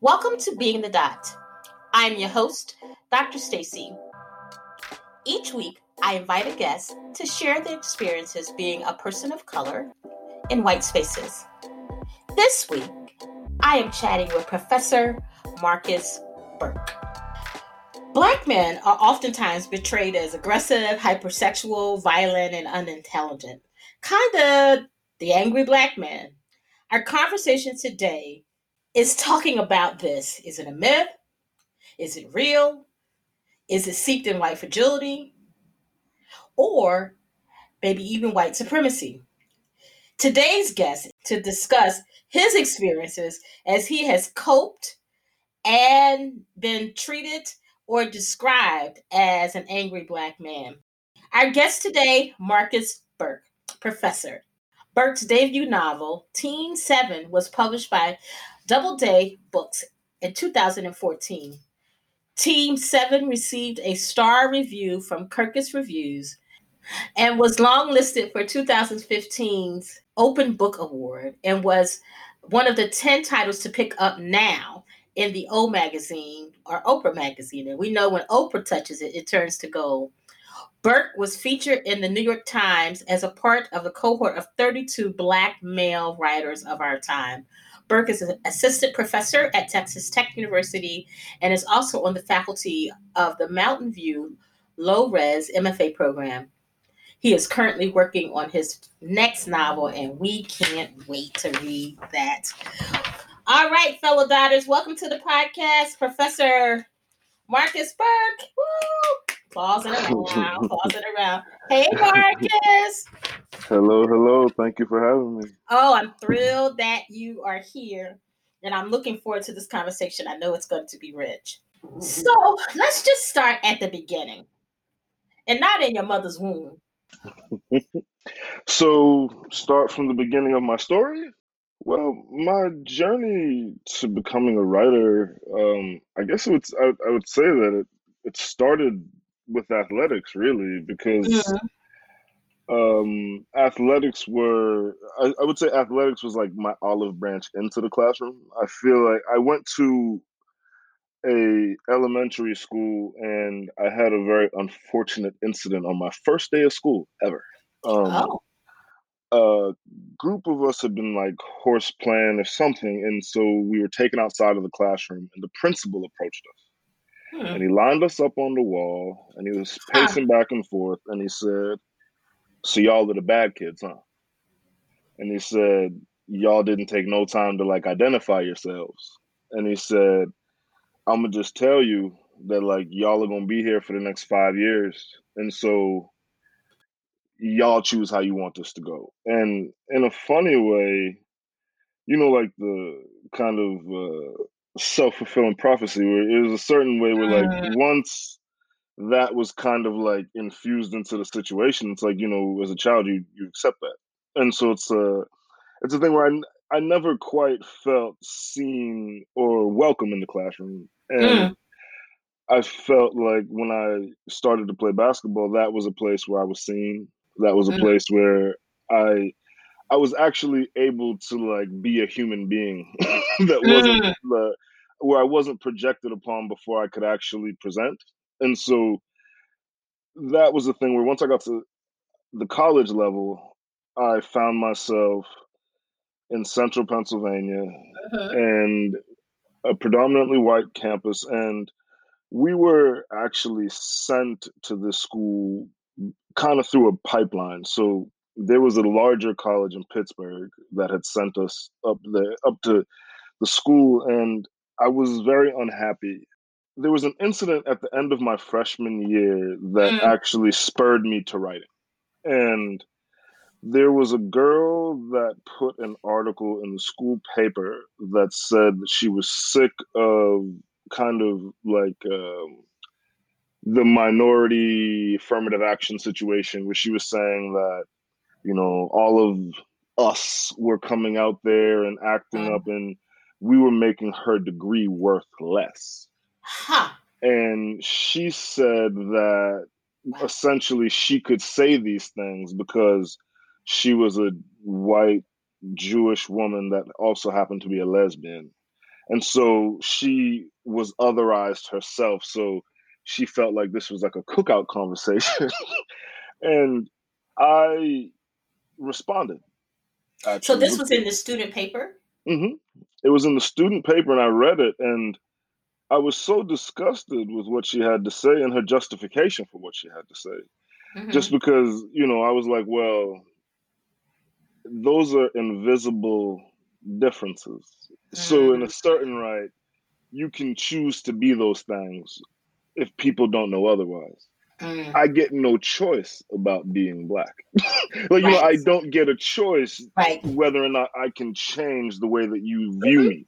Welcome to Being the Dot. I'm your host, Dr. Stacy. Each week, I invite a guest to share their experiences being a person of color in white spaces. This week, I am chatting with Professor Marcus Burke. Black men are oftentimes portrayed as aggressive, hypersexual, violent, and unintelligent. Kind of the angry black man. Our conversation today is talking about this. Is it a myth? Is it real? Is it seeped in white fragility? Or maybe even white supremacy? Today's guest to discuss his experiences as he has coped and been treated or described as an angry black man. Our guest today, Marcus Burke, professor. Burke's debut novel, Team Seven, was published by Doubleday Books in 2014. Team 7 received a star review from Kirkus Reviews and was longlisted for 2015's Open Book Award and was one of the 10 titles to pick up now in the O magazine or Oprah magazine. And we know when Oprah touches it, it turns to gold. Burke was featured in the New York Times as a part of a cohort of 32 Black male writers of our time Burke is an assistant professor at Texas Tech University and is also on the faculty of the Mountainview Low Res MFA program. He is currently working on his next novel, and we can't wait to read that. All right, fellow daughters, welcome to the podcast, Professor Marcus Burke. Woo! Pausing around, pausing around. Hey, Marcus. Hello, hello. Thank you for having me. Oh, I'm thrilled that you are here. And I'm looking forward to this conversation. I know it's going to be rich. So let's just start at the beginning and not in your mother's womb. so, start from the beginning of my story? Well, my journey to becoming a writer, um, I guess it would, I, I would say that it, it started with athletics, really, because mm-hmm um, athletics were I, I, would say athletics was like my olive branch into the classroom. I feel like I went to a elementary school and I had a very unfortunate incident on my first day of school ever. Um, oh. A group of us had been like horse playing or something, and so we were taken outside of the classroom, and the principal approached us. Hmm. And he lined us up on the wall and he was pacing back and forth and he said, so y'all are the bad kids, huh? And he said, Y'all didn't take no time to like identify yourselves. And he said, I'm gonna just tell you that like y'all are gonna be here for the next five years. And so y'all choose how you want this to go. And in a funny way, you know, like the kind of uh, self fulfilling prophecy where it was a certain way where like mm. once that was kind of like infused into the situation. It's like you know, as a child, you you accept that, and so it's a it's a thing where I I never quite felt seen or welcome in the classroom, and mm. I felt like when I started to play basketball, that was a place where I was seen. That was a mm. place where I I was actually able to like be a human being that wasn't mm. the where I wasn't projected upon before I could actually present. And so that was the thing where once I got to the college level, I found myself in central Pennsylvania uh-huh. and a predominantly white campus. And we were actually sent to this school kind of through a pipeline. So there was a larger college in Pittsburgh that had sent us up there, up to the school. And I was very unhappy there was an incident at the end of my freshman year that mm. actually spurred me to writing. And there was a girl that put an article in the school paper that said that she was sick of kind of like um, the minority affirmative action situation where she was saying that you know all of us were coming out there and acting mm. up and we were making her degree worth less Huh. And she said that essentially she could say these things because she was a white Jewish woman that also happened to be a lesbian. and so she was otherized herself. So she felt like this was like a cookout conversation, and I responded. Actually. So this was in the student paper. Mm-hmm. It was in the student paper, and I read it, and I was so disgusted with what she had to say and her justification for what she had to say. Mm-hmm. Just because, you know, I was like, well, those are invisible differences. Mm-hmm. So, in a certain right, you can choose to be those things if people don't know otherwise. Mm. I get no choice about being black. like, right. you know, I don't get a choice right. whether or not I can change the way that you view mm-hmm. me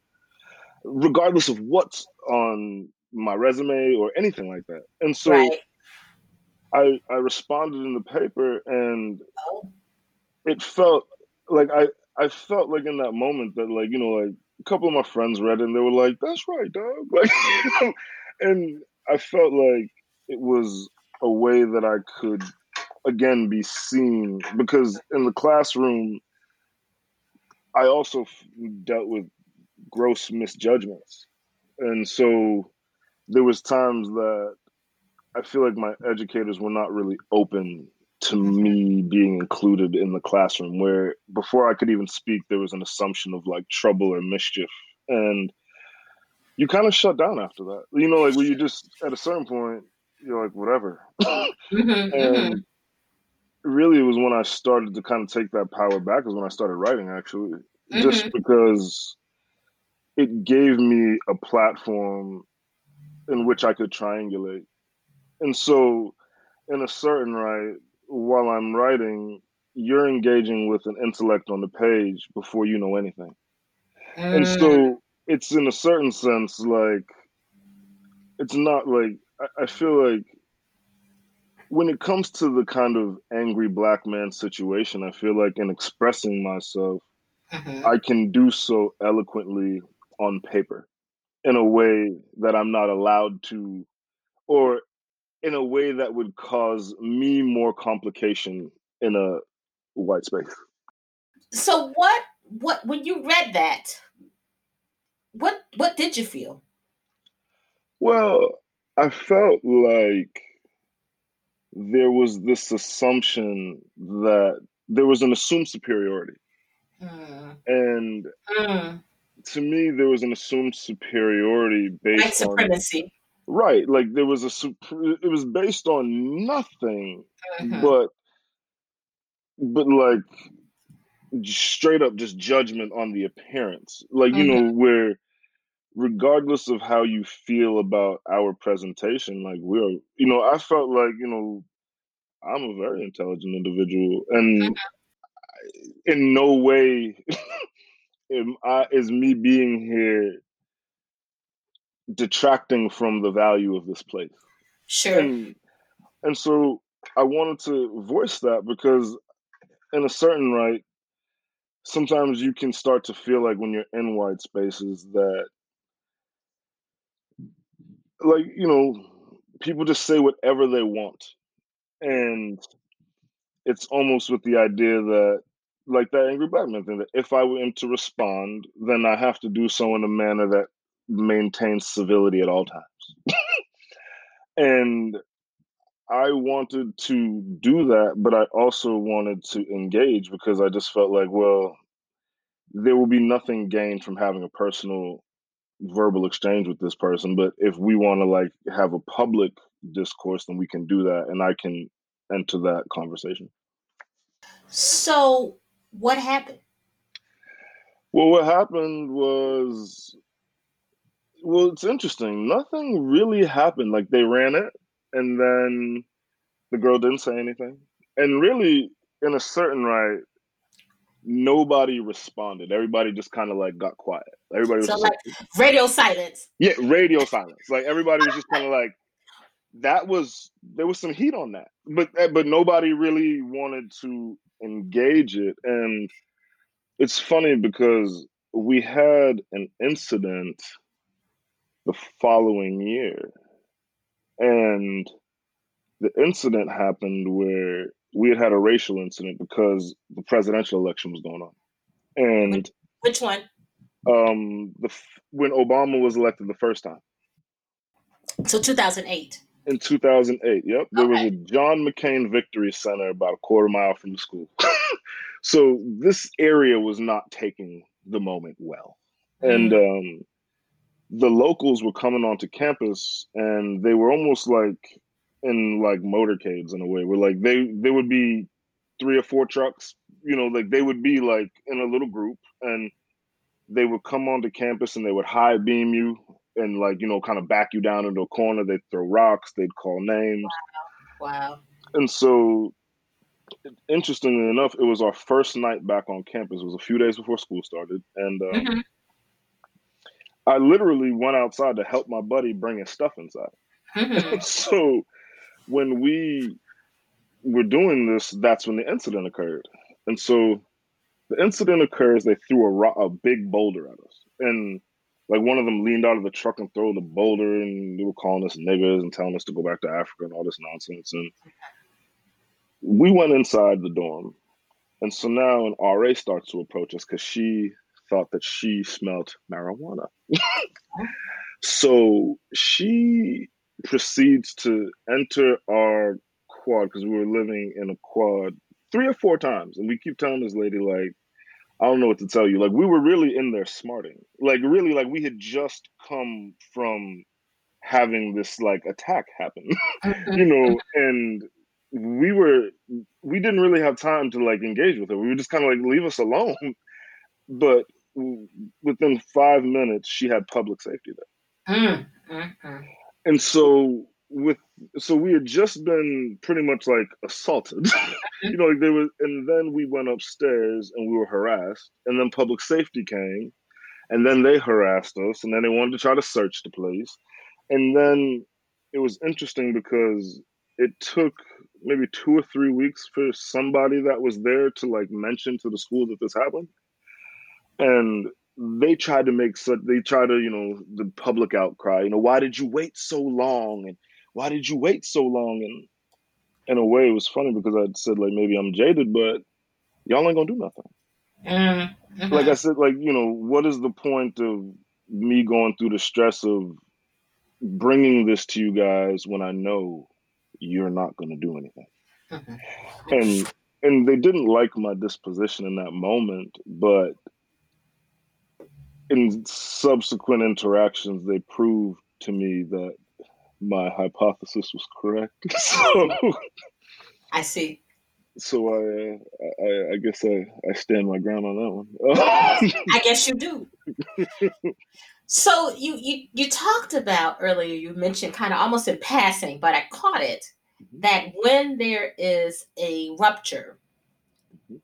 regardless of what's on my resume or anything like that. And so right. I I responded in the paper and oh. it felt like I I felt like in that moment that like, you know, like a couple of my friends read it and they were like, That's right, dog. Like and I felt like it was a way that I could again be seen because in the classroom I also dealt with gross misjudgments. And so there was times that I feel like my educators were not really open to mm-hmm. me being included in the classroom where before I could even speak there was an assumption of like trouble or mischief and you kind of shut down after that. You know like when you just at a certain point you're like whatever. mm-hmm, and mm-hmm. really it was when I started to kind of take that power back is when I started writing actually. Just because it gave me a platform in which I could triangulate. And so, in a certain right, while I'm writing, you're engaging with an intellect on the page before you know anything. Mm. And so, mm. it's in a certain sense like, it's not like, I, I feel like when it comes to the kind of angry black man situation, I feel like in expressing myself, mm-hmm. I can do so eloquently on paper in a way that I'm not allowed to, or in a way that would cause me more complication in a white space. So what what when you read that, what what did you feel? Well, I felt like there was this assumption that there was an assumed superiority. Mm. And mm to me there was an assumed superiority based White supremacy. On, right, like there was a it was based on nothing mm-hmm. but but like straight up just judgment on the appearance. Like you mm-hmm. know where regardless of how you feel about our presentation like we're you know I felt like you know I'm a very intelligent individual and mm-hmm. in no way am I, is me being here detracting from the value of this place? Sure. And, and so I wanted to voice that because, in a certain right, sometimes you can start to feel like when you're in white spaces that, like, you know, people just say whatever they want. And it's almost with the idea that like that angry black man thing that if I were him to respond, then I have to do so in a manner that maintains civility at all times. and I wanted to do that, but I also wanted to engage because I just felt like, well, there will be nothing gained from having a personal verbal exchange with this person. But if we want to like have a public discourse, then we can do that and I can enter that conversation. So what happened? Well, what happened was, well, it's interesting. Nothing really happened. Like they ran it, and then the girl didn't say anything. And really, in a certain right, nobody responded. Everybody just kind of like got quiet. Everybody was so like, like radio silence. Yeah, radio silence. Like everybody was just kind of like that was there was some heat on that, but eh, but nobody really wanted to engage it. And it's funny because we had an incident the following year. And the incident happened where we had had a racial incident because the presidential election was going on. And which one? Um, the when Obama was elected the first time. So 2008. In 2008, yep, there okay. was a John McCain Victory Center about a quarter mile from the school. so this area was not taking the moment well, and um, the locals were coming onto campus, and they were almost like in like motorcades in a way, where like they they would be three or four trucks, you know, like they would be like in a little group, and they would come onto campus and they would high beam you and like you know kind of back you down into a corner. They'd throw rocks they'd call names. Wow, wow. and so interestingly enough it was our first night back on campus. It was a few days before school started. And um, mm-hmm. i literally went outside to help my buddy bring his stuff inside. Mm-hmm. so when we were doing this that's when the incident occurred. And so the incident occurs they threw a, ro- a big boulder at us. And like one of them leaned out of the truck and threw the boulder and they were calling us niggers and telling us to go back to Africa and all this nonsense. And we went inside the dorm. And so now an RA starts to approach us because she thought that she smelled marijuana. so she proceeds to enter our quad because we were living in a quad three or four times. And we keep telling this lady, like, I don't know what to tell you. Like we were really in there smarting. Like really, like we had just come from having this like attack happen, you know, and we were we didn't really have time to like engage with her. We were just kind of like leave us alone. But within five minutes, she had public safety there, mm-hmm. and so with so we had just been pretty much like assaulted. You know like there was and then we went upstairs and we were harassed and then public safety came and then they harassed us and then they wanted to try to search the place. And then it was interesting because it took maybe two or three weeks for somebody that was there to like mention to the school that this happened. And they tried to make such they tried to you know the public outcry you know why did you wait so long? And why did you wait so long? And in a way, it was funny because I said like maybe I'm jaded, but y'all ain't gonna do nothing. Mm-hmm. Like I said, like you know, what is the point of me going through the stress of bringing this to you guys when I know you're not gonna do anything? Mm-hmm. And and they didn't like my disposition in that moment, but in subsequent interactions, they proved to me that my hypothesis was correct. so I see. So I, I, I guess I, I stand my ground on that one. I guess you do. so you, you you talked about earlier. You mentioned kind of almost in passing, but I caught it mm-hmm. that when there is a rupture, mm-hmm.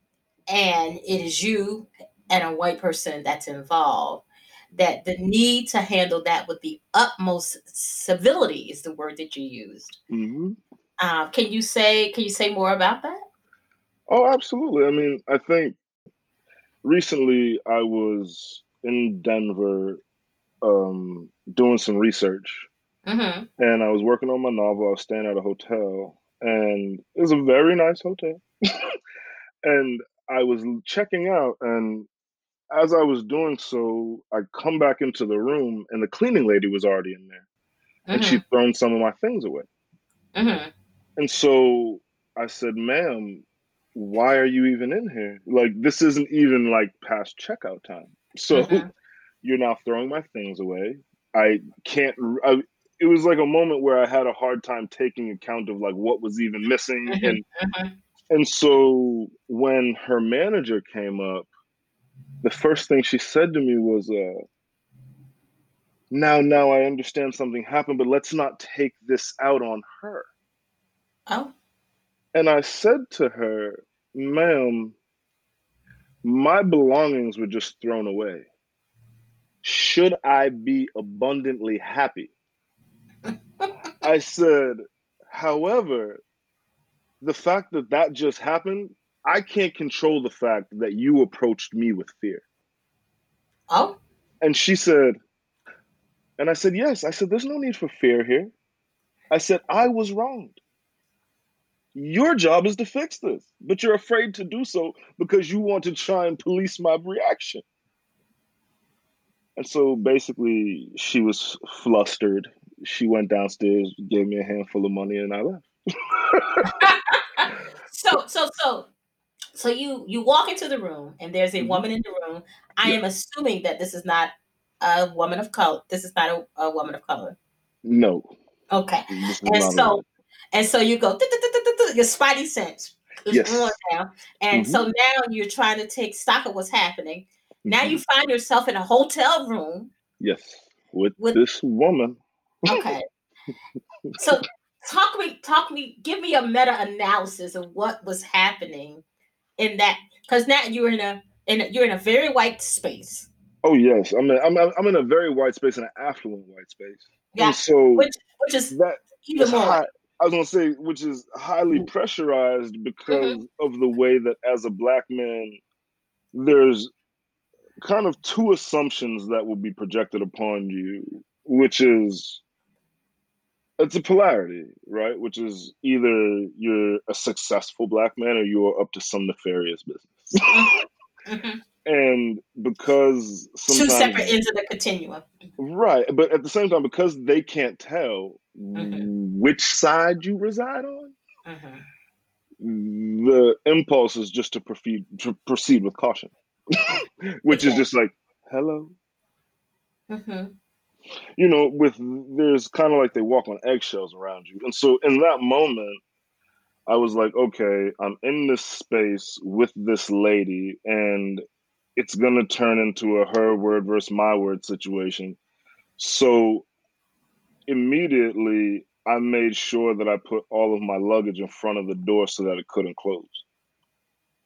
and it is you and a white person that's involved, that the need to handle that with the utmost civility is the word that you used. Mm-hmm. Uh, can you say can you say more about that? Oh, absolutely. I mean, I think recently I was in Denver um, doing some research, mm-hmm. and I was working on my novel. I was staying at a hotel, and it was a very nice hotel. and I was checking out, and as I was doing so, I come back into the room and the cleaning lady was already in there. Mm-hmm. And she'd thrown some of my things away. Mm-hmm. And so I said, ma'am, why are you even in here? Like, this isn't even like past checkout time. So mm-hmm. you're now throwing my things away. I can't, I, it was like a moment where I had a hard time taking account of like what was even missing. Mm-hmm. And, mm-hmm. and so when her manager came up, the first thing she said to me was, uh, now, now I understand something happened, but let's not take this out on her. Oh. And I said to her, ma'am, my belongings were just thrown away. Should I be abundantly happy? I said, however, the fact that that just happened I can't control the fact that you approached me with fear. Oh. And she said, and I said, yes. I said, there's no need for fear here. I said, I was wronged. Your job is to fix this, but you're afraid to do so because you want to try and police my reaction. And so basically, she was flustered. She went downstairs, gave me a handful of money, and I left. so, so, so, so you you walk into the room, and there's a Mhm. woman in the room. I Yeah. am assuming that this is not a woman of color. This is not a, a woman of color. No, Okay. And so- And so you go, your spidey sense is Yes. on now. And so now you're trying to take stock of what's happening. Now you find yourself in a hotel room. yes with, with- this woman. Okay. so talk me, talk me, give me a meta analysis of what was happening in that because now you're in a in a, you're in a very white space. Oh yes, I'm in, I'm I'm in a very white space, in an affluent white space. Yeah. And so Which which is that even more high, I was gonna say, which is highly Mhm. pressurized because Mm-hmm. of the way that as a black man, there's kind of two assumptions that will be projected upon you, which is it's a polarity, right? Which is either you're a successful black man or you're up to some nefarious business. Mhm. and because two separate ends of the continuum. Right, but at the same time, because they can't tell Mhm. which side you reside on, Mhm. the impulse is just to proceed to proceed with caution, which is just like, hello, Mhm. You know. With there's kind of like they walk on eggshells around you, and so in that moment, I was like, okay, I'm in this space with this lady, and it's gonna turn into a her word versus my word situation. So immediately I made sure that I put all of my luggage in front of the door so that it couldn't close.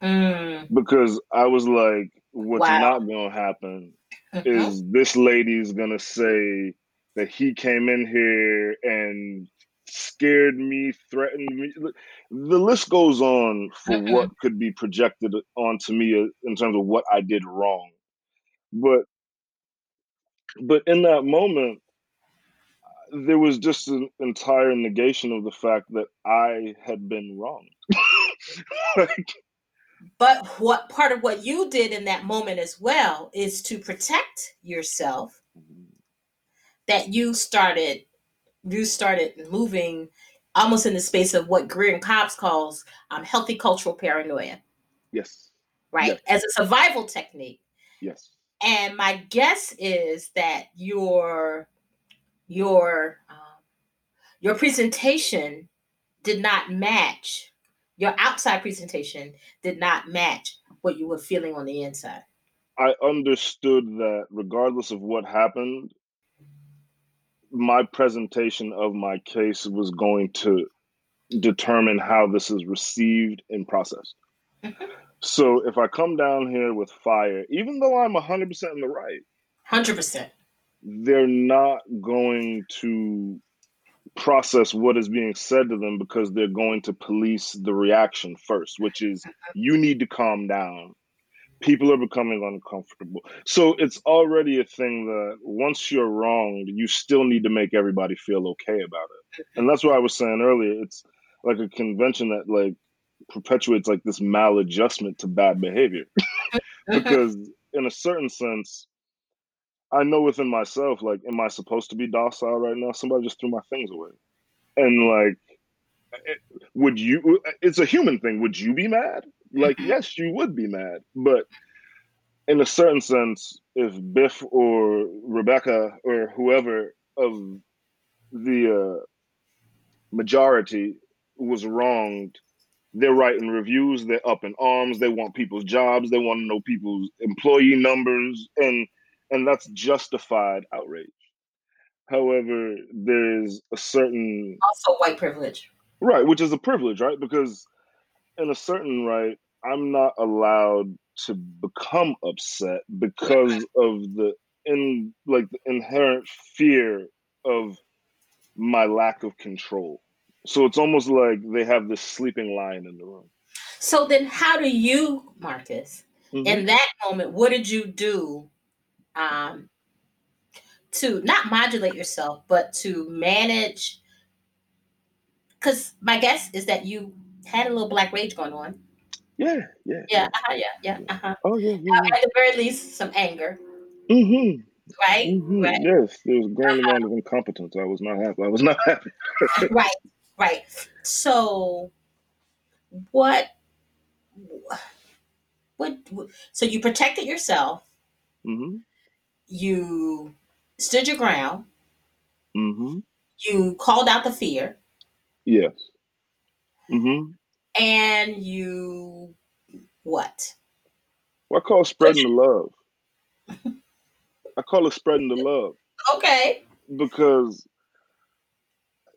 Mm. Because I was like, what's Wow. not gonna happen. Is this lady's gonna say that he came in here and scared me, threatened me. The list goes on for Mhm. what could be projected onto me in terms of what I did wrong. But but in that moment, there was just an entire negation of the fact that I had been wrong. like, But what part of what you did in that moment as well is to protect yourself that you started you started moving almost in the space of what Grier and Cobbs calls um, healthy cultural paranoia, yes, right? As a survival technique. yes, And my guess is that your your um, your presentation did not match your outside presentation did not match what you were feeling on the inside. I understood that regardless of what happened, my presentation of my case was going to determine how this is received and processed. Mhm. So if I come down here with fire, even though I'm 100% in the right, Hundred percent. they're not going to process what is being said to them because they're going to police the reaction first, which is you need to calm down. People are becoming uncomfortable. So it's already a thing that once you're wronged, you still need to make everybody feel okay about it. And that's what I was saying earlier. It's like a convention that like perpetuates like this maladjustment to bad behavior. because in a certain sense, I know within myself, like, am I supposed to be docile right now? Somebody just threw my things away. And like, would you, it's a human thing. Would you be mad? Like, Mhm. yes, you would be mad. But in a certain sense, if Biff or Rebecca or whoever of the uh, majority was wronged, they're writing reviews, they're up in arms, they want people's jobs, they want to know people's employee numbers, and and that's justified outrage. However, there's a certain also white privilege. right, which is a privilege, right? Because in a certain right, I'm not allowed to become upset because of the in like the inherent fear of my lack of control. So it's almost like they have this sleeping lion in the room. So then how do you, Marcus, Mhm. in that moment, what did you do um, to not modulate yourself, but to manage? Because my guess is that you had a little black rage going on. Yeah, yeah. Yeah, uh-huh, yeah, yeah. Uh-huh. Oh yeah, yeah. At the very least, some anger. yeah. hmm right? Mhm, Right. Yes, there was a growing amount of incompetence. I was not happy. I was not happy. right. Right. So what what so you protected yourself, hmm you stood your ground, hmm you called out the fear, Yes. Mm-hmm. and you what? Well, I call spreading the love. I call it spreading the love Okay. because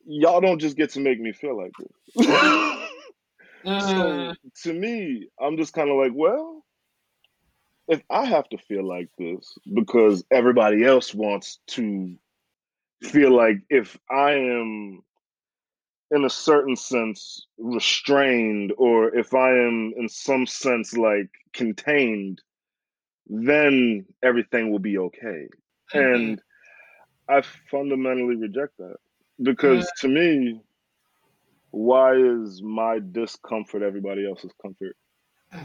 y'all don't just get to make me feel like this. Mm, so to me, I'm just kind of like, well, if I have to feel like this because everybody else wants to feel like if I am in a certain sense restrained or if I am in some sense like contained, then everything will be okay. mhm, And I fundamentally reject that because to me, why is my discomfort everybody else's comfort?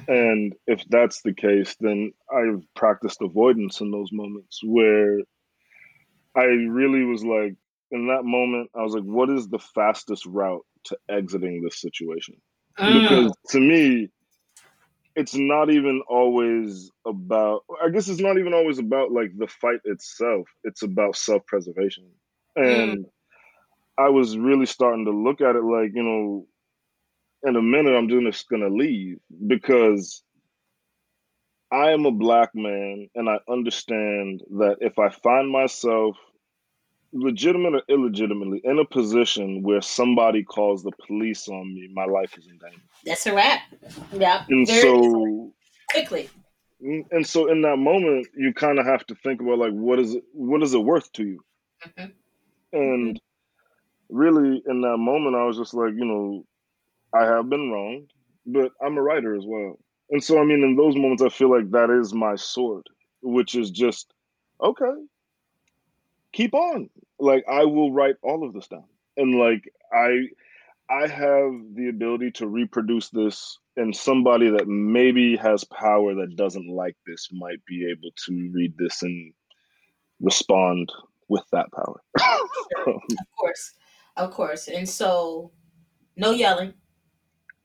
And if that's the case, then I've practiced avoidance in those moments where I really was like, in that moment, I was like, what is the fastest route to exiting this situation? Mm, Because to me, it's not even always about, I guess it's not even always about like the fight itself, it's about self preservation. mm, And I was really starting to look at it like, you know, in a minute, I'm just going to leave because I am a black man and I understand that if I find myself legitimate or illegitimately in a position where somebody calls the police on me, my life is in danger. that's a wrap. Yeah. And Very so quickly. and so in that moment you kind of have to think about like what is it what is it worth to you? Mhm, And mhm, really in that moment I was just like, you know, I have been wrong, but I'm a writer as well. And so I mean in those moments I feel like that is my sword, which is just okay, keep on. Like I will write all of this down. And like I I have the ability to reproduce this, and somebody that maybe has power that doesn't like this might be able to read this and respond with that power. Of course. Of course. And so no yelling.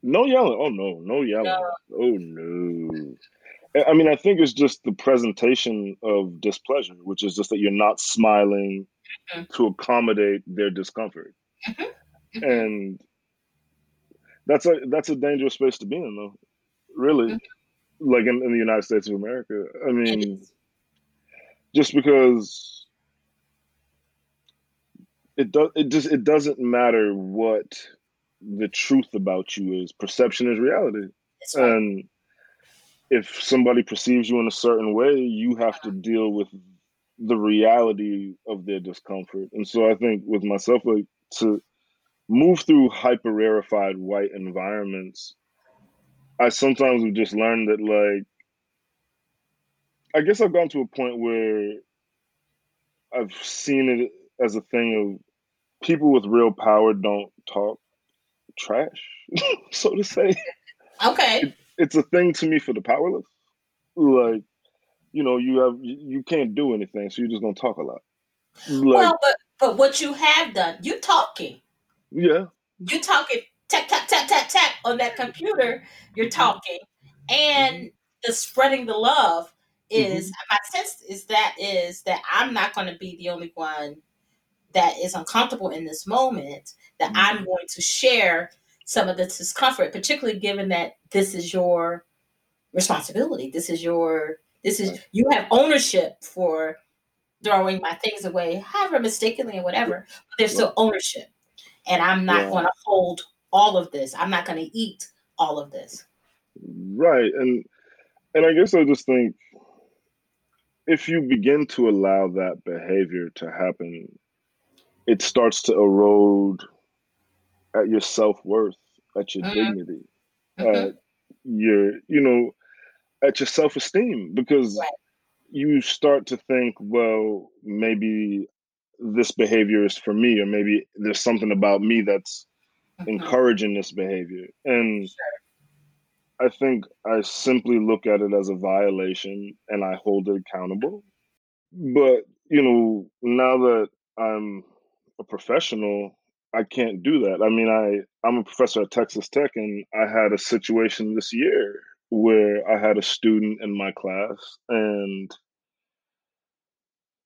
No yelling. Oh no, no No. yelling. Oh no. I mean, I think it's just the presentation of displeasure, which is just that you're not smiling Mhm, to accommodate their discomfort, mhm, mhm, and that's a that's a dangerous space to be in, though. Really, mhm. like in, in the United States of America. I mean, just because it does it just it doesn't matter what the truth about you is perception is reality. Right. and if somebody perceives you in a certain way you have to uh-huh. deal with the reality of their discomfort. And so i think with myself like to move through hyper rarefied white environments i sometimes have just learned that like i guess i've gotten to a point where i've seen it as a thing of people with real power don't talk trash, so to say. Okay. It, it's a thing to me for the powerless. Like, you know, you have you, can't do anything, so you're just gonna talk a lot. Like, Well, but but what you have done, you're talking. yeah, You talking tap tap tap tap tap on that computer. You're hmm talking, and the spreading the love is hmm my sense is that is that I'm not going to be the only one that is uncomfortable in this moment. That hmm I'm going to share some of the discomfort, particularly given that this is your responsibility. This is your this is you have ownership for throwing my things away, however mistakenly or whatever. But there's still ownership, and I'm not gonna hold all of this. I'm not going to eat all of this. right, and and I guess I just think if you begin to allow that behavior to happen, it starts to erode at your self worth, at your Mm-hmm. dignity, Mm-hmm. at your you know at your self esteem because Right. you start to think, well, maybe this behavior is for me, or maybe there's something about me that's Mm-hmm. encouraging this behavior. And Sure. I think I simply look at it as a violation and I hold it accountable. But you know, now that I'm a professional, I can't do that. I mean, I I'm a professor at Texas Tech, and I had a situation this year where I had a student in my class, and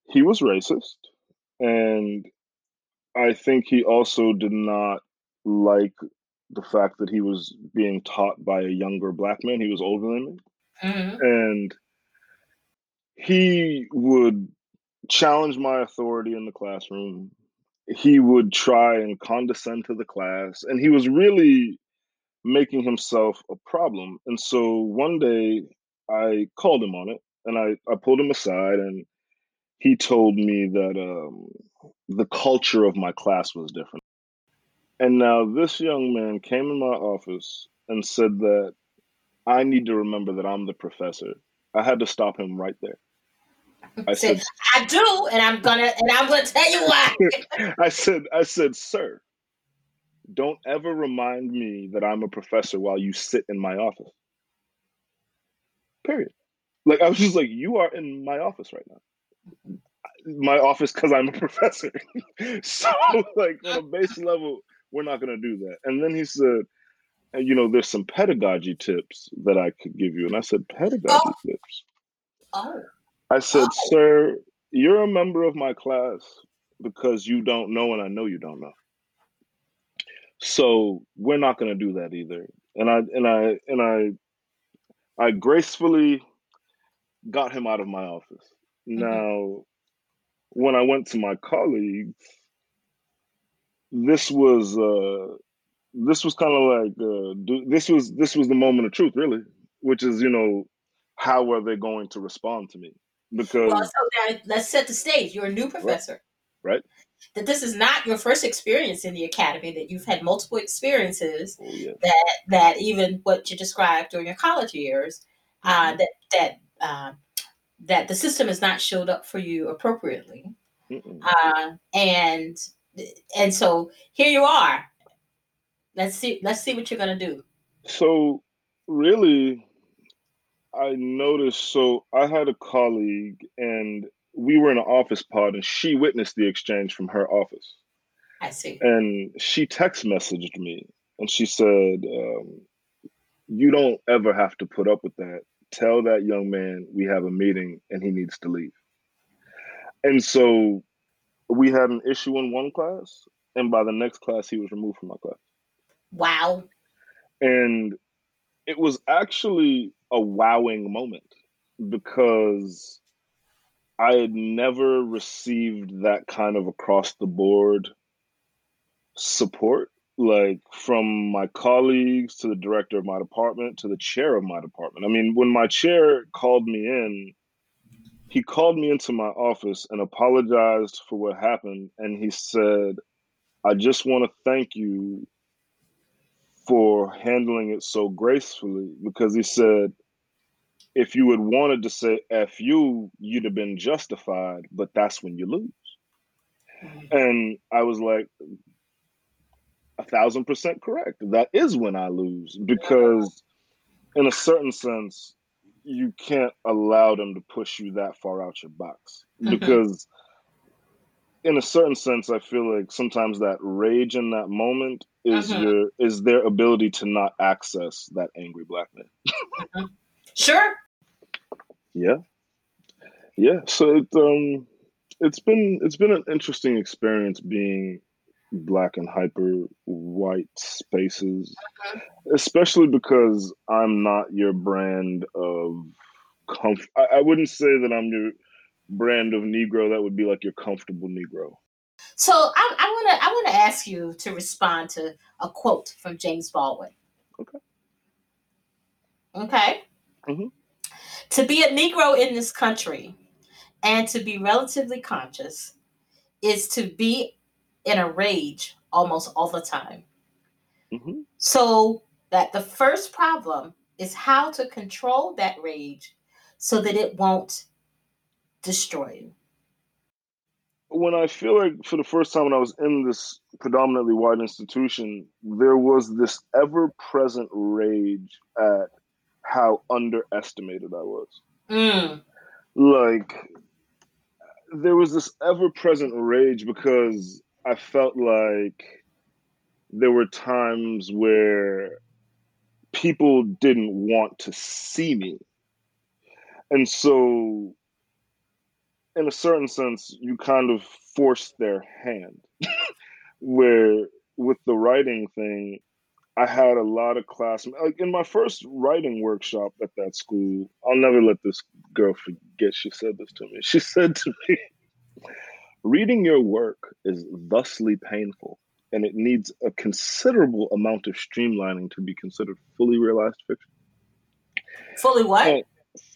he was racist, and I think he also did not like the fact that he was being taught by a younger black man. He was older than me, Mhm. and he would challenge my authority in the classroom. He would try and condescend to the class, and he was really making himself a problem. And so one day I called him on it and I, I pulled him aside and he told me that um, the culture of my class was different. And now this young man came in my office and said that I need to remember that I'm the professor. I had to stop him right there. I Said, I do, and I'm gonna and I'm gonna tell you why. I said, I said, sir, don't ever remind me that I'm a professor while you sit in my office. Period. Like I was just like, you are in my office right now. My office because I'm a professor. so like on a base level, we're not gonna do that. And then he said, and you know, there's some pedagogy tips that I could give you. And I said, pedagogy oh. tips. Oh, I said, sir, you're a member of my class because you don't know and I know you don't know. So we're not gonna do that either. And I and I and I I gracefully got him out of my office. Now when I went to my colleagues, this was uh this was kind of like uh do, this was this was the moment of truth really, which is, you know, how are they going to respond to me? Because well, so now let's set the stage. You're a new professor. right? That this is not your first experience in the academy. That you've had multiple experiences. Oh, yeah. That even what you described during your college years, uh, Mm-hmm. that that uh, that the system has not showed up for you appropriately. Uh, and and so here you are. Let's see. Let's see what you're gonna do. So really, I noticed. So I had a colleague, and we were in an office pod, and she witnessed the exchange from her office, I see. and she text messaged me, and she said, um, "You don't ever have to put up with that. Tell that young man we have a meeting, and he needs to leave." And so we had an issue in one class, and by the next class, he was removed from my class. Wow. And it was actually a wowing moment because I had never received that kind of across the board support, like from my colleagues to the director of my department to the chair of my department. I mean, when my chair called me in, he called me into my office and apologized for what happened. And he said, I just want to thank you for handling it so gracefully because he said, if you had wanted to say F you, you'd have been justified, but that's when you lose. And I was like, a thousand percent correct. That is when I lose because, in a certain sense, you can't allow them to push you that far out your box Mhm. because, in a certain sense, I feel like sometimes that rage in that moment is Mhm. your is their ability to not access that angry black man. Sure. Yeah, yeah. So it um, it's been it's been an interesting experience being black and hyper white spaces, especially because I'm not your brand of comf. I, I wouldn't say that I'm your brand of Negro. That would be like your comfortable Negro. So I, I want to I want to ask you to respond to a quote from James Baldwin. Okay. Okay. Mhm. To be a Negro in this country and to be relatively conscious is to be in a rage almost all the time. hmm So that the first problem is how to control that rage so that it won't destroy you. When I feel like for the first time when I was in this predominantly white institution, there was this ever present rage at how underestimated I was. Mm, like there was this ever present rage because I felt like there were times where people didn't want to see me. And so, in a certain sense, you kind of forced their hand. where with the writing thing, I had a lot of classmates. Like in my first writing workshop at that school, I'll never let this girl forget. She said this to me. She said to me, Reading your work is thusly painful, and it needs a considerable amount of streamlining to be considered fully realized fiction. Fully what? And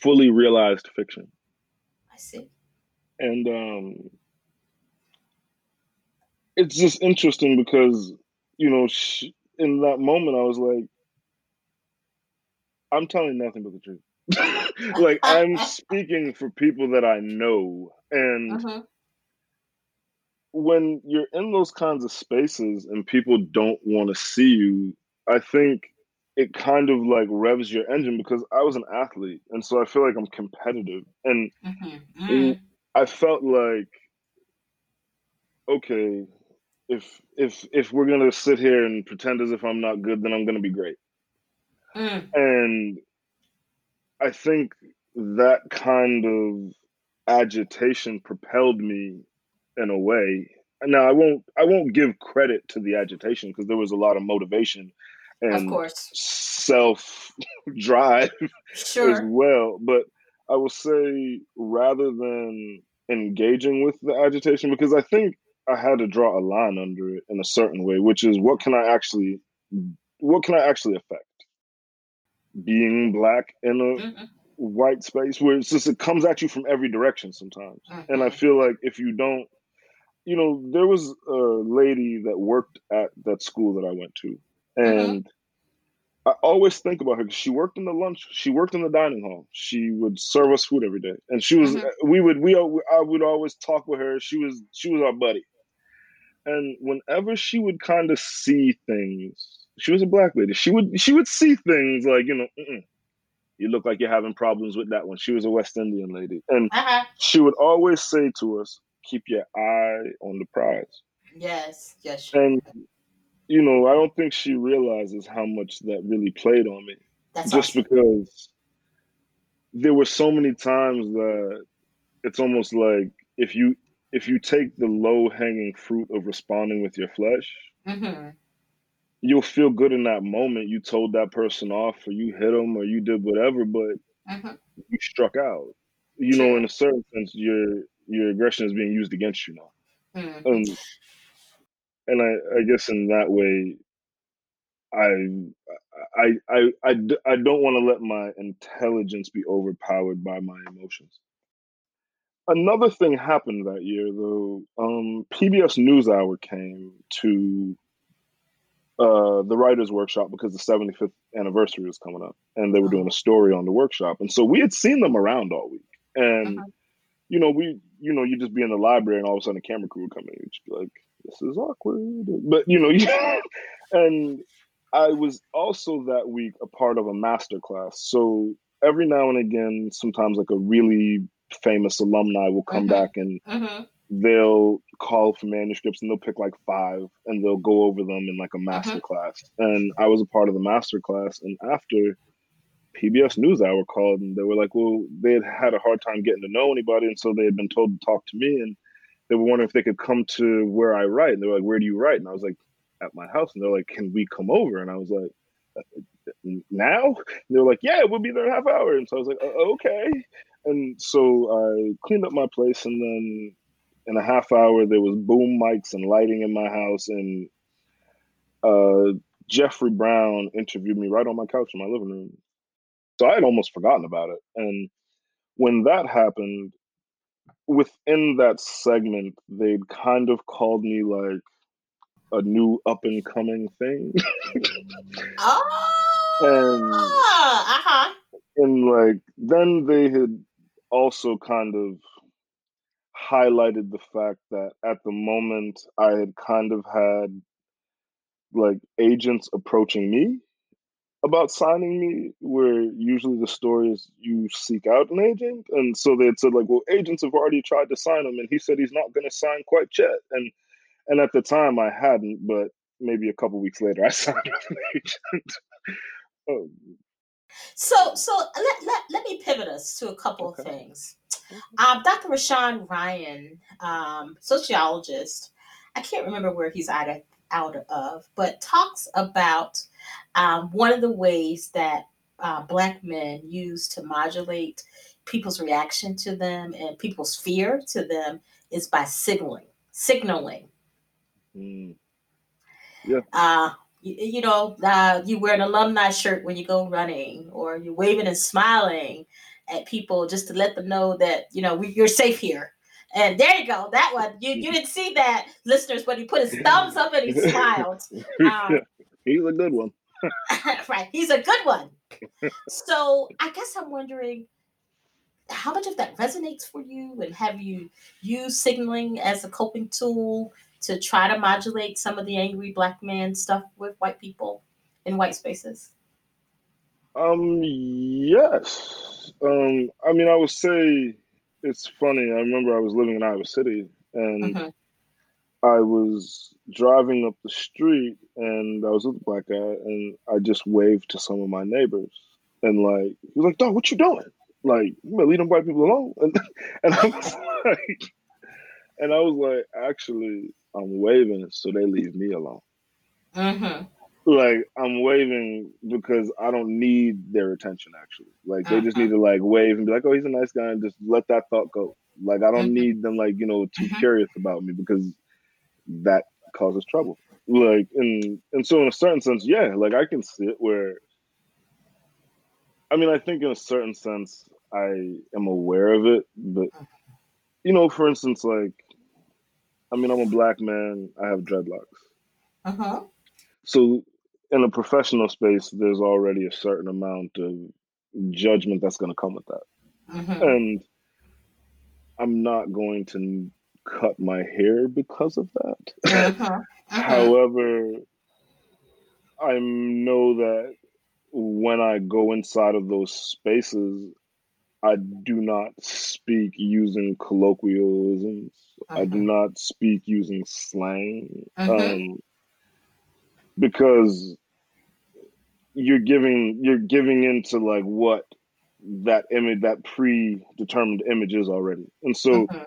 fully realized fiction. I see. And um, it's just interesting because, you know, she, in that moment, I was like, I'm telling nothing but the truth. like I'm speaking for people that I know, and uh-huh. when you're in those kinds of spaces and people don't want to see you, I think it kind of like revs your engine because I was an athlete, and so I feel like I'm competitive, and mm-hmm. mm. I felt like, okay, if if if we're gonna sit here and pretend as if I'm not good, then I'm gonna be great. Mm. And I think that kind of agitation propelled me in a way. Now I won't I won't give credit to the agitation because there was a lot of motivation and of course self drive sure. as well. But I will say rather than engaging with the agitation, because I think I had to draw a line under it in a certain way, which is what can I actually what can I actually affect? Being black in a mm-hmm. white space where it's just it comes at you from every direction sometimes. Mm-hmm. And I feel like if you don't you know, there was a lady that worked at that school that I went to. Mm-hmm. And mm-hmm. I always think about her because she worked in the lunch. She worked in the dining hall. She would serve us food every day, and she was. Mm-hmm. We would. We. I would always talk with her. She was. She was our buddy. And whenever she would kind of see things, she was a black lady. She would she would see things like you know, you look like you're having problems with that one. She was a West Indian lady, and uh-huh. she would always say to us, "Keep your eye on the prize." Yes, yes. And you know, I don't think she realizes how much that really played on me. That's just awesome. because there were so many times that it's almost like if you if you take the low hanging fruit of responding with your flesh, mm-hmm. you'll feel good in that moment. You told that person off, or you hit them, or you did whatever, but mm-hmm. you struck out. You know, in a certain sense, your your aggression is being used against you now. Mm-hmm. Um, and I, I guess in that way, I, I, I, I, I don't want to let my intelligence be overpowered by my emotions. Another thing happened that year, though. Um, PBS NewsHour came to uh, the writers' workshop because the 75th anniversary was coming up, and they were doing a story on the workshop. And so we had seen them around all week, and uh-huh. you know, we, you know, you just be in the library, and all of a sudden a camera crew would come in, and you'd be like, "This is awkward," but you know, and I was also that week a part of a master class, so every now and again, sometimes like a really famous alumni will come mm-hmm. back and mm-hmm. they'll call for manuscripts and they'll pick like five and they'll go over them in like a master mm-hmm. class. And I was a part of the master class. And after PBS NewsHour called and they were like, well, they had had a hard time getting to know anybody. And so they had been told to talk to me. And they were wondering if they could come to where I write. And they were like, where do you write? And I was like, at my house. And they're like, can we come over? And I was like, now? And they were like, yeah, we'll be there in half hour. And so I was like, okay. And so I cleaned up my place, and then in a half hour there was boom mics and lighting in my house, and uh, Jeffrey Brown interviewed me right on my couch in my living room. So I had almost forgotten about it, and when that happened, within that segment, they'd kind of called me like a new up and coming thing. oh, and, uh-huh. And like then they had also kind of highlighted the fact that at the moment I had kind of had like agents approaching me about signing me where usually the story is you seek out an agent. And so they had said like well agents have already tried to sign him and he said he's not going to sign quite yet. And and at the time i hadn't but maybe a couple weeks later i signed with an agent. Um, so so let, let, let me pivot us to a couple okay. of things um, dr Rashawn Ray um, sociologist i can't remember where he's out of, out of but talks about um, one of the ways that uh, Black men use to modulate people's reaction to them and people's fear to them is by signaling. Signaling. Mm. Yeah. Uh, you, you know, uh, you wear an alumni shirt when you go running, or you're waving and smiling at people just to let them know that you know we, you're safe here. And there you go, that one. You you didn't see that, listeners, but he put his thumbs up and he smiled. Um, He's a good one. right. He's a good one. so I guess I'm wondering how much of that resonates for you and have you used signaling as a coping tool to try to modulate some of the angry black man stuff with white people in white spaces? Um yes. Um I mean I would say it's funny. I remember I was living in Iowa City and mm-hmm. I was driving up the street and I was with a black guy and I just waved to some of my neighbors and like he was like, "Dog, what you doing? Like, you better leave them white people alone." And, and I was like, and I was like, actually, I'm waving so they leave me alone. Mm-hmm. Like I'm waving because I don't need their attention. Actually, like they just uh-huh. need to like wave and be like, "Oh, he's a nice guy," and just let that thought go. Like I don't mm-hmm. need them like you know too mm-hmm. curious about me because that causes trouble. Like, and and so in a certain sense, yeah, like I can see it where. I mean, I think in a certain sense, I am aware of it, but you know, for instance, like, I mean, I'm a black man. I have dreadlocks. Uh huh. So, in a professional space, there's already a certain amount of judgment that's going to come with that, mm-hmm. and I'm not going to cut my hair because of that. Uh-huh. Uh-huh. However, I know that when I go inside of those spaces, I do not speak using colloquialisms. Uh-huh. I do uh-huh. not speak using slang. Uh-huh. Um, because you're giving you're giving into like what that image that predetermined image is already. And so uh-huh.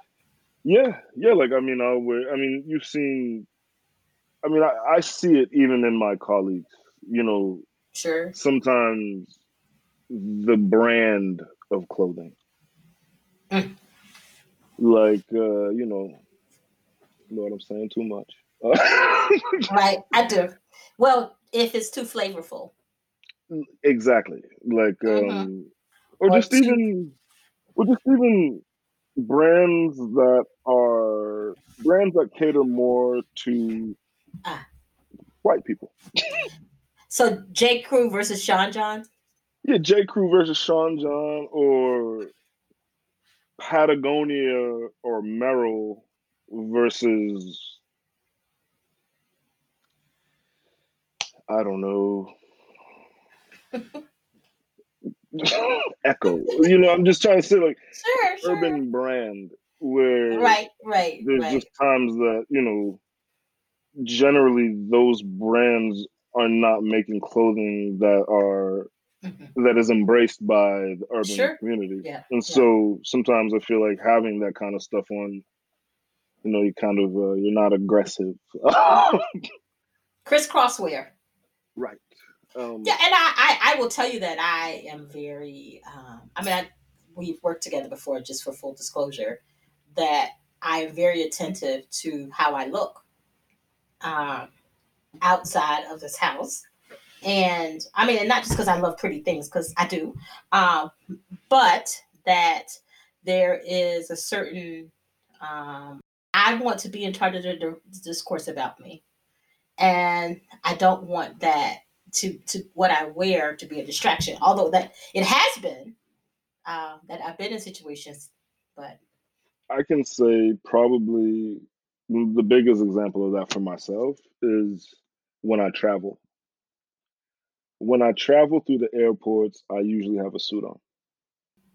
Yeah, yeah. Like I mean, I would. I mean, you've seen. I mean, I, I see it even in my colleagues. You know, sure. Sometimes the brand of clothing, mm. like uh, you know, you know what I'm saying? Too much. right, I do. Well, if it's too flavorful. Exactly. Like, mm-hmm. um, or, or just too- even, or just even brands that are brands that cater more to ah. white people. so J. Crew versus Sean John. Yeah, J. Crew versus Sean John, or Patagonia or Merrell versus I don't know. Ecko. You know, I'm just trying to say like sure, sure. urban brand where right, right. There's right. just times that you know, generally those brands are not making clothing that are mm-hmm. that is embraced by the urban sure. community. Yeah. And yeah. so sometimes I feel like having that kind of stuff on, you know, you kind of uh, you're not aggressive. Crisscross wear. Right. Um, yeah, and I, I, I will tell you that I am very. Um, I mean, I, we've worked together before, just for full disclosure, that I am very attentive to how I look um, outside of this house. And I mean, and not just because I love pretty things, because I do, um, but that there is a certain. Um, I want to be in charge of the discourse about me, and I don't want that to to what I wear to be a distraction. Although that it has been uh, that I've been in situations, but I can say probably the biggest example of that for myself is when I travel. when I travel through the airports, I usually have a suit on.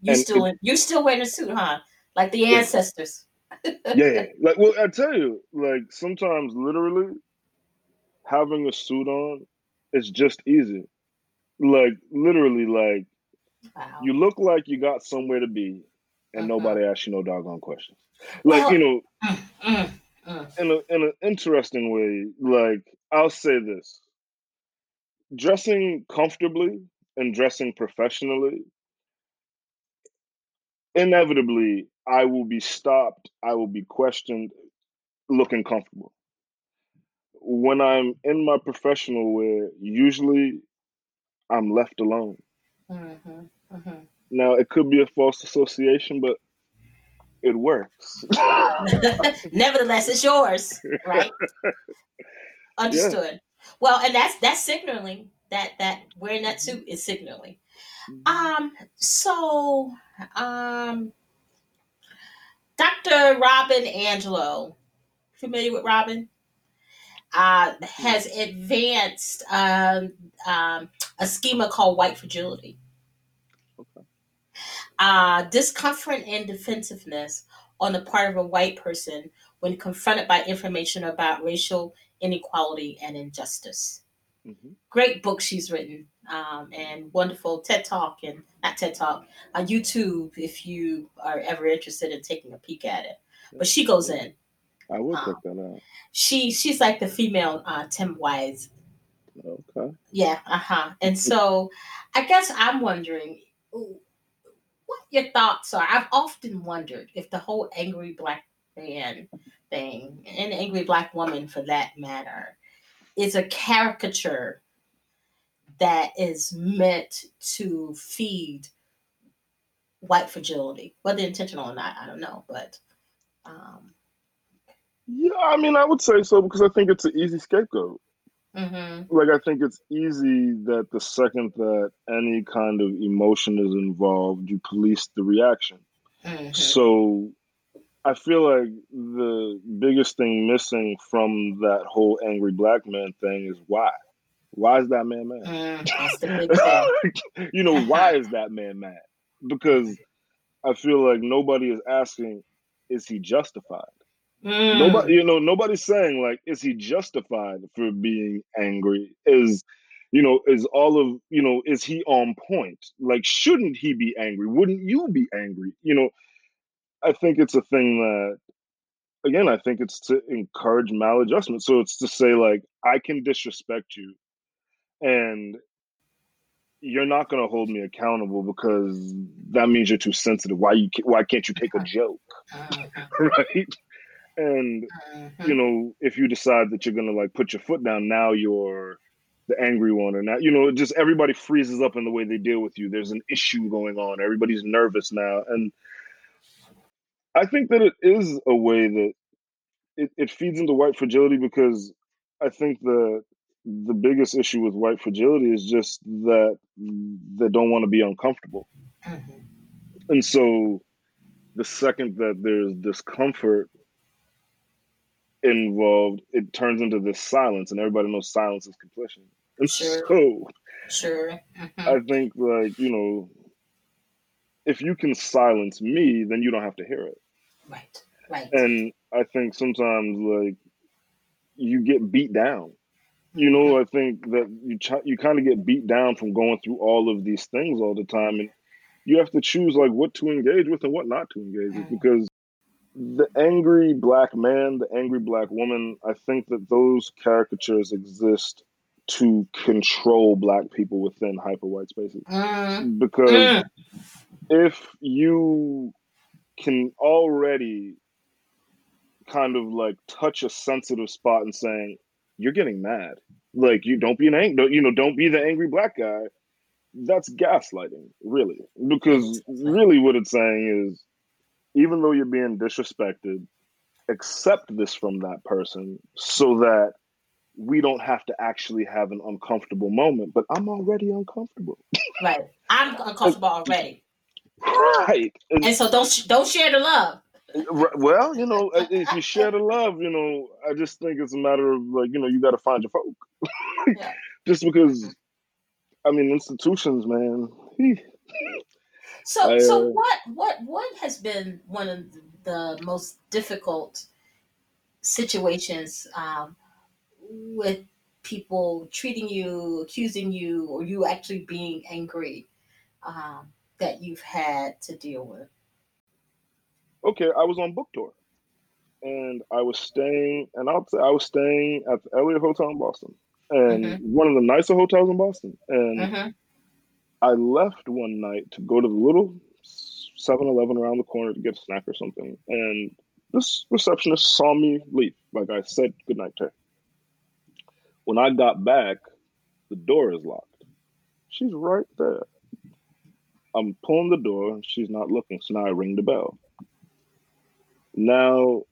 You still it, you still wearing a suit, huh? Like the ancestors. yeah, like well, I tell you, like sometimes literally having a suit on is just easy. Like literally, like wow. you look like you got somewhere to be, and uh-huh. nobody asks you no doggone questions. Like well, you know, mm, mm, mm. in a in an interesting way. Like I'll say this: dressing comfortably and dressing professionally inevitably I will be stopped, I will be questioned looking comfortable. When I'm in my professional wear, usually I'm left alone. Mm-hmm, mm-hmm. Now, it could be a false association, but it works. Nevertheless, it's yours, right? Understood. Yeah. Well, and that's that's signaling that that wearing that suit is signaling. Mm-hmm. Um, so um Dr. Robin DiAngelo, familiar with Robin? Uh, has advanced um, um, a schema called white fragility. Okay. Uh, discomfort and defensiveness on the part of a white person when confronted by information about racial inequality and injustice. Mm-hmm. Great book she's written um, and wonderful TED Talk and not TED Talk on YouTube if you are ever interested in taking a peek at it. But she goes in. I will um, check that out. She she's like the female uh, Tim Wise. Okay. Yeah. Uh huh. And so, I guess I'm wondering what your thoughts are. I've often wondered if the whole angry black man thing and angry black woman for that matter is a caricature that is meant to feed white fragility, whether intentional or not, I don't know, but um, yeah, I mean, I would say so because I think it's an easy scapegoat. Mm-hmm. Like, I think it's easy that the second that any kind of emotion is involved, you police the reaction. Mm-hmm. So, I feel like the biggest thing missing from that whole angry black man thing is why. Why is that man mad? Mm, you know, why is that man mad? Because I feel like nobody is asking, is he justified? Mm. Nobody, you know, nobody's saying like, is he justified for being angry? Is you know, is all of you know, is he on point? Like, shouldn't he be angry? Wouldn't you be angry? You know, I think it's a thing that again, I think it's to encourage maladjustment. So it's to say like, I can disrespect you and you're not going to hold me accountable because that means you're too sensitive. Why you why can't you take a joke, right? And mm-hmm. you know, if you decide that you're going to like put your foot down, now you're the angry one, or now you know, just everybody freezes up in the way they deal with you. There's an issue going on. Everybody's nervous now, and I think that it is a way that it, it feeds into white fragility because I think the the biggest issue with white fragility is just that they don't want to be uncomfortable. Mm-hmm. And so the second that there's discomfort involved, it turns into this silence, and everybody knows silence is completion. And sure. so, sure, mm-hmm. I think like you know, if you can silence me, then you don't have to hear it. Right, right. And I think sometimes like you get beat down you know, I think that you ch- you kind of get beat down from going through all of these things all the time, and you have to choose like what to engage with and what not to engage with because the angry black man, the angry black woman, I think that those caricatures exist to control black people within hyper white spaces. Mm. Because mm. if you can already kind of like touch a sensitive spot and saying, you're getting mad. Like you don't be an angry, you know, don't be the angry black guy. That's gaslighting, really, because really what it's saying is, even though you're being disrespected, accept this from that person so that we don't have to actually have an uncomfortable moment. But I'm already uncomfortable. Right, I'm uncomfortable already. Right, and, and so don't don't share the love. Well, you know, if you share the love, you know, I just think it's a matter of like, you know, you got to find your folk. yeah. Just because I mean, institutions, man. So, I, so uh, what, what, what has been one of the most difficult situations um, with people treating you, accusing you, or you actually being angry um, that you've had to deal with? Okay, I was on book tour, and I was staying, and I'll say I was staying at the Eliot Hotel in Boston, and mm-hmm. one of the nicer hotels in Boston, and. Mm-hmm. I left one night to go to the little 7-Eleven around the corner to get a snack or something, and this receptionist saw me leave. Like I said goodnight to her. When I got back, the door is locked. She's right there. I'm pulling the door, and she's not looking, so now I ring the bell. Now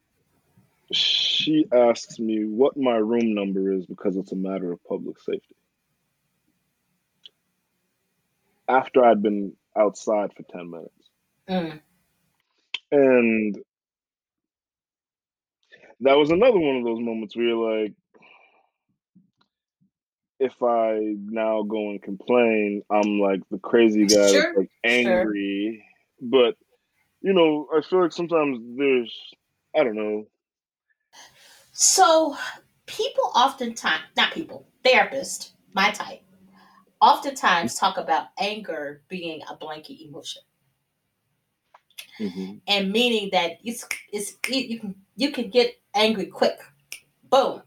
she asks me what my room number is because it's a matter of public safety. After I'd been outside for 10 minutes. Mm. And that was another one of those moments where you're like, if I now go and complain, I'm like the crazy guy sure, that's like angry. Sure. But you know, I feel like sometimes there's I don't know. So people oftentimes not people, therapists, my type, oftentimes talk about anger being a blanket emotion. Mm-hmm. And meaning that it's, it's you can you can get angry quick, boom.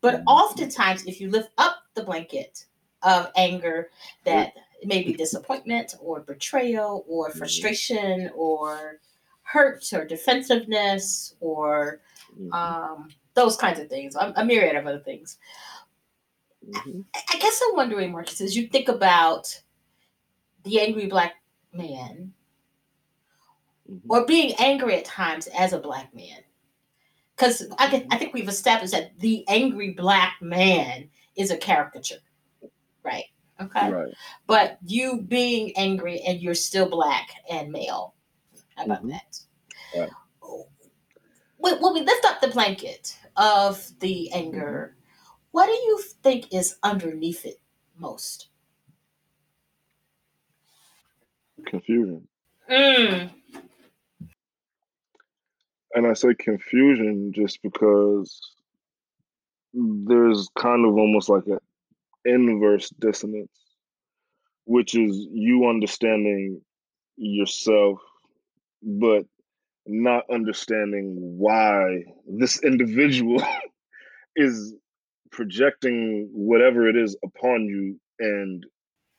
But mm-hmm. oftentimes, if you lift up the blanket of anger, that may be disappointment or betrayal or mm-hmm. frustration or hurt or defensiveness or mm-hmm. um, those kinds of things, a, a myriad of other things. Mm-hmm. I guess I'm wondering, Marcus, as you think about the angry black man mm-hmm. or being angry at times as a black man, because I, mm-hmm. I think we've established that the angry black man is a caricature, right? Okay. Right. But you being angry and you're still black and male. How about mm-hmm. that? Right. When we lift up the blanket of the anger, what do you think is underneath it most? Confusion. Mm. And I say confusion just because there's kind of almost like an inverse dissonance, which is you understanding yourself, but not understanding why this individual is projecting whatever it is upon you and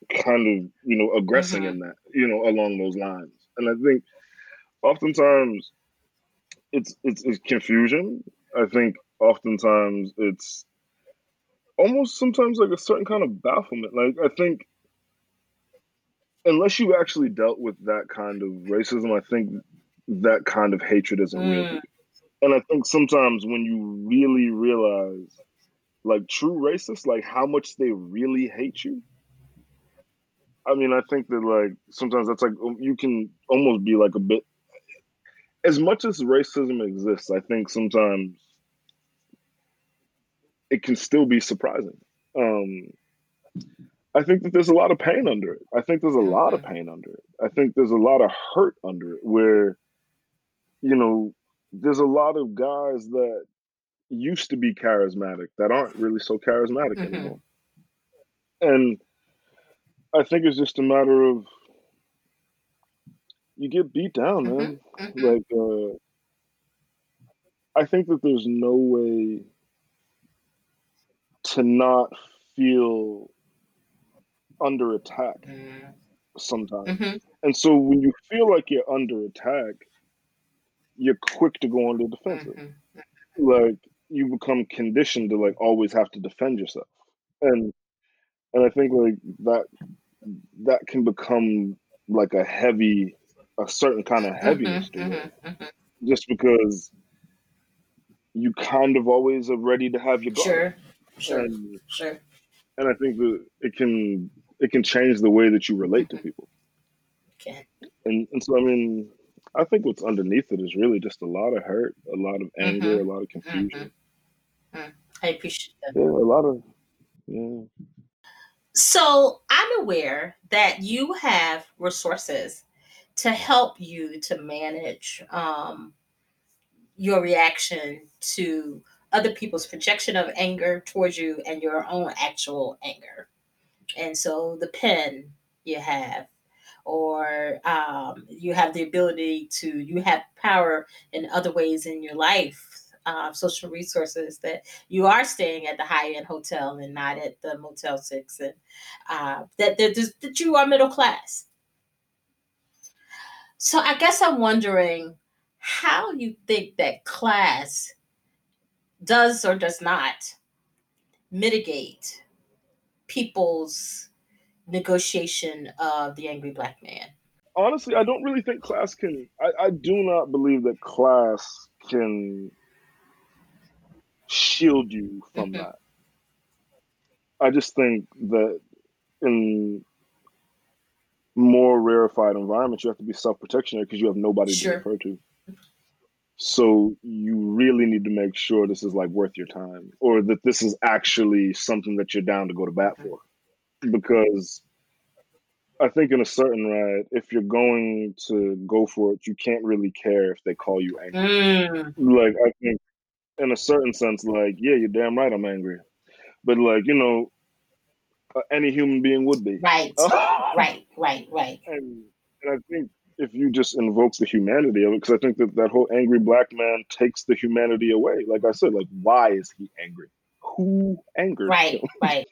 kind of you know aggressing mm-hmm. in that you know along those lines and i think oftentimes it's it's, it's confusion i think oftentimes it's almost sometimes like a certain kind of bafflement like i think unless you actually dealt with that kind of racism i think that kind of hatred isn't mm. real and i think sometimes when you really realize like true racists, like how much they really hate you. I mean, I think that like sometimes that's like um, you can almost be like a bit. As much as racism exists, I think sometimes it can still be surprising. Um, I think that there's a lot of pain under it. I think there's a lot of pain under it. I think there's a lot of hurt under it where, you know, there's a lot of guys that used to be charismatic that aren't really so charismatic mm-hmm. anymore. And I think it's just a matter of you get beat down, mm-hmm. man. Mm-hmm. Like uh I think that there's no way to not feel under attack mm-hmm. sometimes. Mm-hmm. And so when you feel like you're under attack, you're quick to go on the defensive. Like you become conditioned to like always have to defend yourself and and i think like that that can become like a heavy a certain kind of heaviness mm-hmm, to it mm-hmm, mm-hmm. just because you kind of always are ready to have your guard sure sure and, sure and i think that it can it can change the way that you relate to mm-hmm. people okay and and so i mean I think what's underneath it is really just a lot of hurt, a lot of anger, mm-hmm. a lot of confusion. Mm-hmm. I appreciate that. Yeah, a lot of yeah. So I'm aware that you have resources to help you to manage um, your reaction to other people's projection of anger towards you and your own actual anger. And so the pen you have, or um, you have the ability to, you have power in other ways in your life uh, social resources that you are staying at the high end hotel and not at the Motel Six, and uh, that, that that you are middle class. So I guess I'm wondering how you think that class does or does not mitigate people's negotiation of the angry black man. Honestly, I don't really think class can. I, I do not believe that class can shield you from that. I just think that in more rarefied environments, you have to be self protectionary because you have nobody sure. to refer to. So you really need to make sure this is like worth your time or that this is actually something that you're down to go to bat for. Because I think in a certain right, if you're going to go for it, you can't really care if they call you angry. Mm. Like I think in a certain sense, like, yeah, you're damn right, I'm angry. But like, you know, uh, any human being would be. Right. right. Right. Right. And, and I think if you just invoke the humanity of it, because I think that that whole angry black man takes the humanity away. Like I said, like why is he angry? Who angered right, him? Right.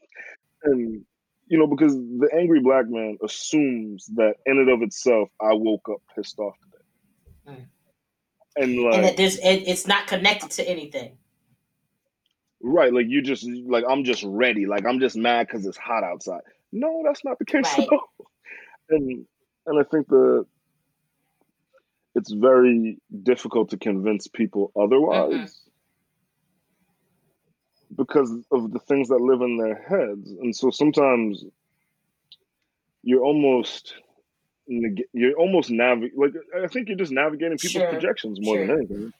and you know, because the angry black man assumes that in and of itself, I woke up pissed off today. Mm and like and that there's it, it's not connected to anything. Right, like you just like I'm just ready, like I'm just mad because it's hot outside. No, that's not the case right. at all. And and I think the it's very difficult to convince people otherwise mm-hmm. because of the things that live in their heads, and so sometimes you're almost you're almost navig like I think you're just navigating people's sure. projections more sure. than anything,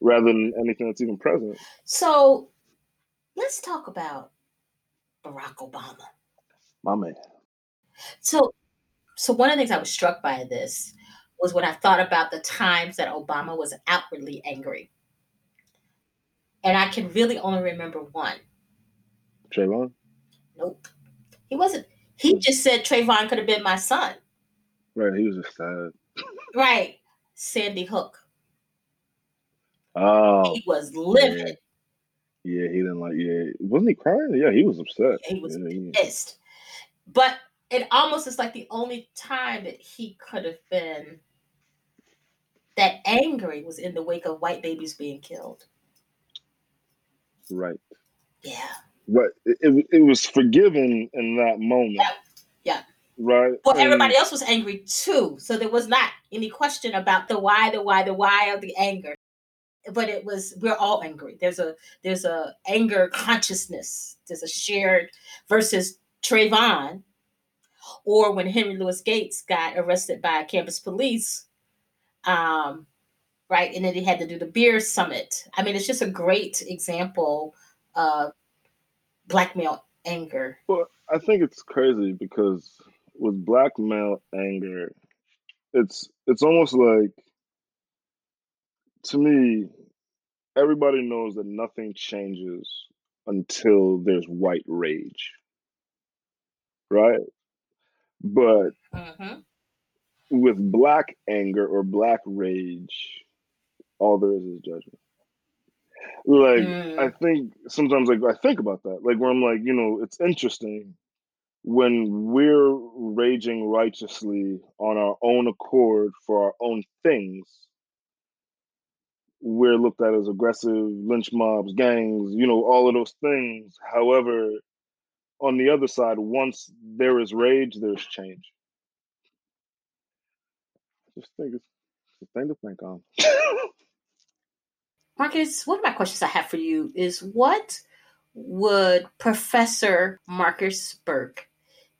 rather than anything that's even present. So, let's talk about Barack Obama. My man. So, so one of the things I was struck by this was when I thought about the times that Obama was outwardly angry, and I can really only remember one. Trayvon. Nope, he wasn't. He just said Trayvon could have been my son. Right, he was just sad. Right, Sandy Hook. Oh, he was livid. Yeah. yeah. he didn't like. Yeah, wasn't he crying? Yeah, he was upset. He was yeah, pissed. But it almost is like the only time that he could have been that angry was in the wake of white babies being killed. Right. Yeah. But it, it, it was forgiven in that moment. Yeah. Right. Well, everybody else was angry too. So there was not any question about the why, the why, the why of the anger. But it was we're all angry. There's a there's a anger consciousness. There's a shared versus Trayvon, or when Henry Louis Gates got arrested by campus police, um, right, and then he had to do the beer summit. I mean, it's just a great example of black male anger. Well, I think it's crazy because with black male anger, it's it's almost like to me, everybody knows that nothing changes until there's white rage. Right? But mm-hmm. with black anger or black rage, all there is is judgment. Like mm. I think sometimes like I think about that. Like where I'm like, you know, it's interesting when we're raging righteously on our own accord for our own things, we're looked at as aggressive, lynch mobs, gangs, you know, all of those things. However, on the other side, once there is rage, there's change. I just think it's, a thing to think on. Marcus, one of my questions I have for you is what would Professor Marcus Burke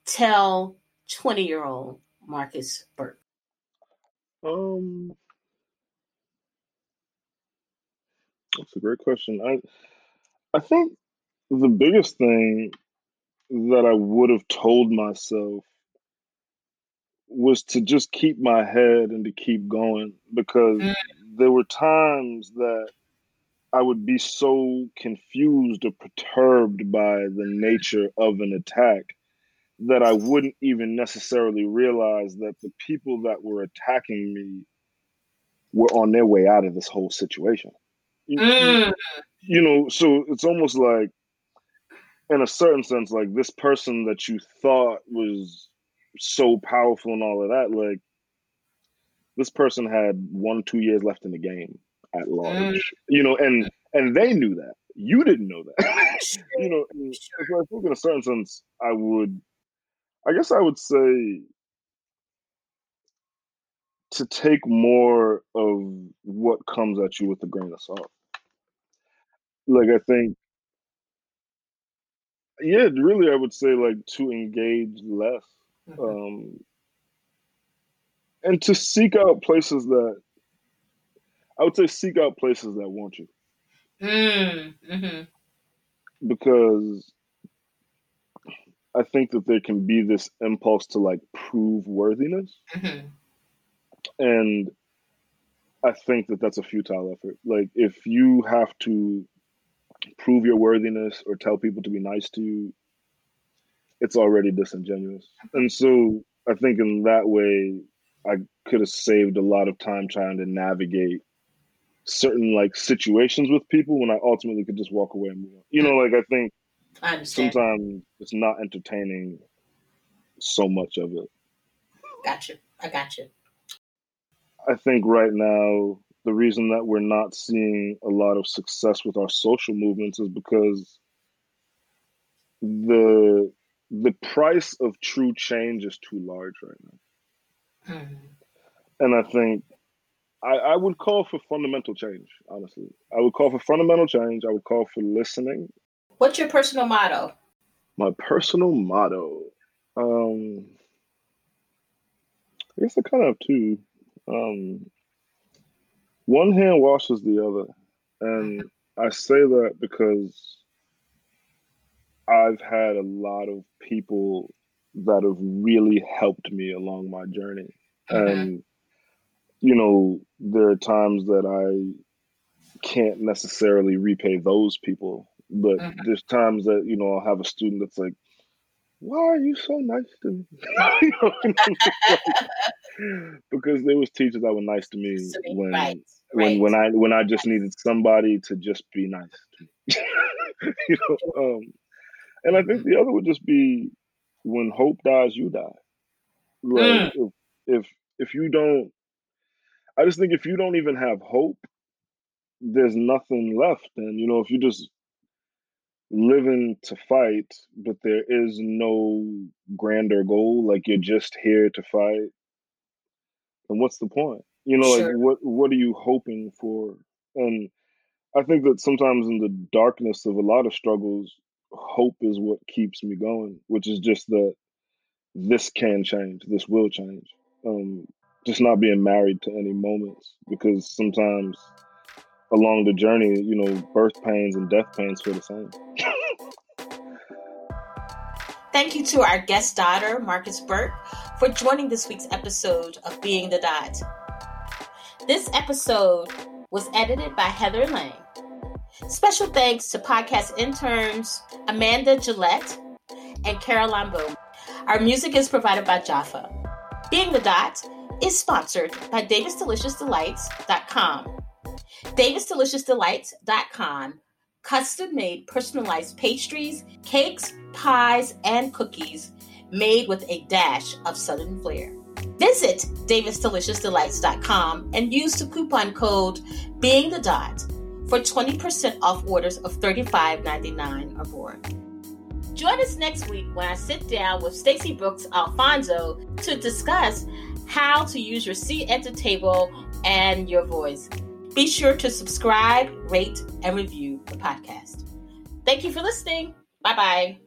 tell 20 year old Marcus Burke? Um, that's a great question. I I think the biggest thing that I would have told myself was to just keep my head and to keep going because mm. there were times that I would be so confused or perturbed by the nature of an attack that I wouldn't even necessarily realize that the people that were attacking me were on their way out of this whole situation. Mm. You know, so it's almost like, in a certain sense, like this person that you thought was so powerful and all of that, like this person had one, two years left in the game at large. Mm. You know, and and they knew that. You didn't know that. you know, so I think in a certain sense, I would I guess I would say to take more of what comes at you with a grain of salt. Like I think yeah, really I would say like to engage less. Mm-hmm. Um and to seek out places that I would say seek out places that want you. Mm, hmm Because I think that there can be this impulse to like prove worthiness. Mm-hmm. And I think that that's a futile effort. Like, if you have to prove your worthiness or tell people to be nice to you, it's already disingenuous. And so I think in that way, I could have saved a lot of time trying to navigate certain like situations with people when I ultimately could just walk away and move on. You know, like I think I sometimes it's not entertaining so much of it. Got you. I got you. I think right now the reason that we're not seeing a lot of success with our social movements is because the the price of true change is too large right now. Mm-hmm. And I think I, I would call for fundamental change, honestly. I would call for fundamental change. I would call for listening. What's your personal motto? My personal motto. Um I guess I kind of have two. Um one hand washes the other. And I say that because I've had a lot of people that have really helped me along my journey. Mm-hmm. And you know, there are times that I can't necessarily repay those people, but mm-hmm. there's times that, you know, I'll have a student that's like, why are you so nice to me? because there was teachers that were nice to me when right, when right. when I when I just needed somebody to just be nice to me. you know, um, and I think the other would just be when hope dies, you die. Like mm. if if if you don't I just think if you don't even have hope, there's nothing left. And you know, if you just living to fight, but there is no grander goal, like you're just here to fight, And what's the point? You know, sure. like what what are you hoping for? And I think that sometimes in the darkness of a lot of struggles, hope is what keeps me going, which is just that this can change, this will change. Um, just not being married to any moments because sometimes along the journey, you know, birth pains and death pains feel the same. Thank you to our guest daughter, Marcus Burke, for joining this week's episode of Being the Dot. This episode was edited by Heather Lang. Special thanks to podcast interns Amanda Gillette and Caroline Boom. Our music is provided by Jaffa. Being the Dot is sponsored by DavisDeliciousDelights.com. DavisDeliciousDelights.com custom made personalized pastries, cakes, pies, and cookies made with a dash of Southern flair. Visit DavisDeliciousDelights.com and use the coupon code Being the Dot for 20% off orders of $35.99 or more. Join us next week when I sit down with Stacy Brooks Alfonso to discuss how to use your seat at the table and your voice. Be sure to subscribe, rate, and review the podcast. Thank you for listening. Bye bye.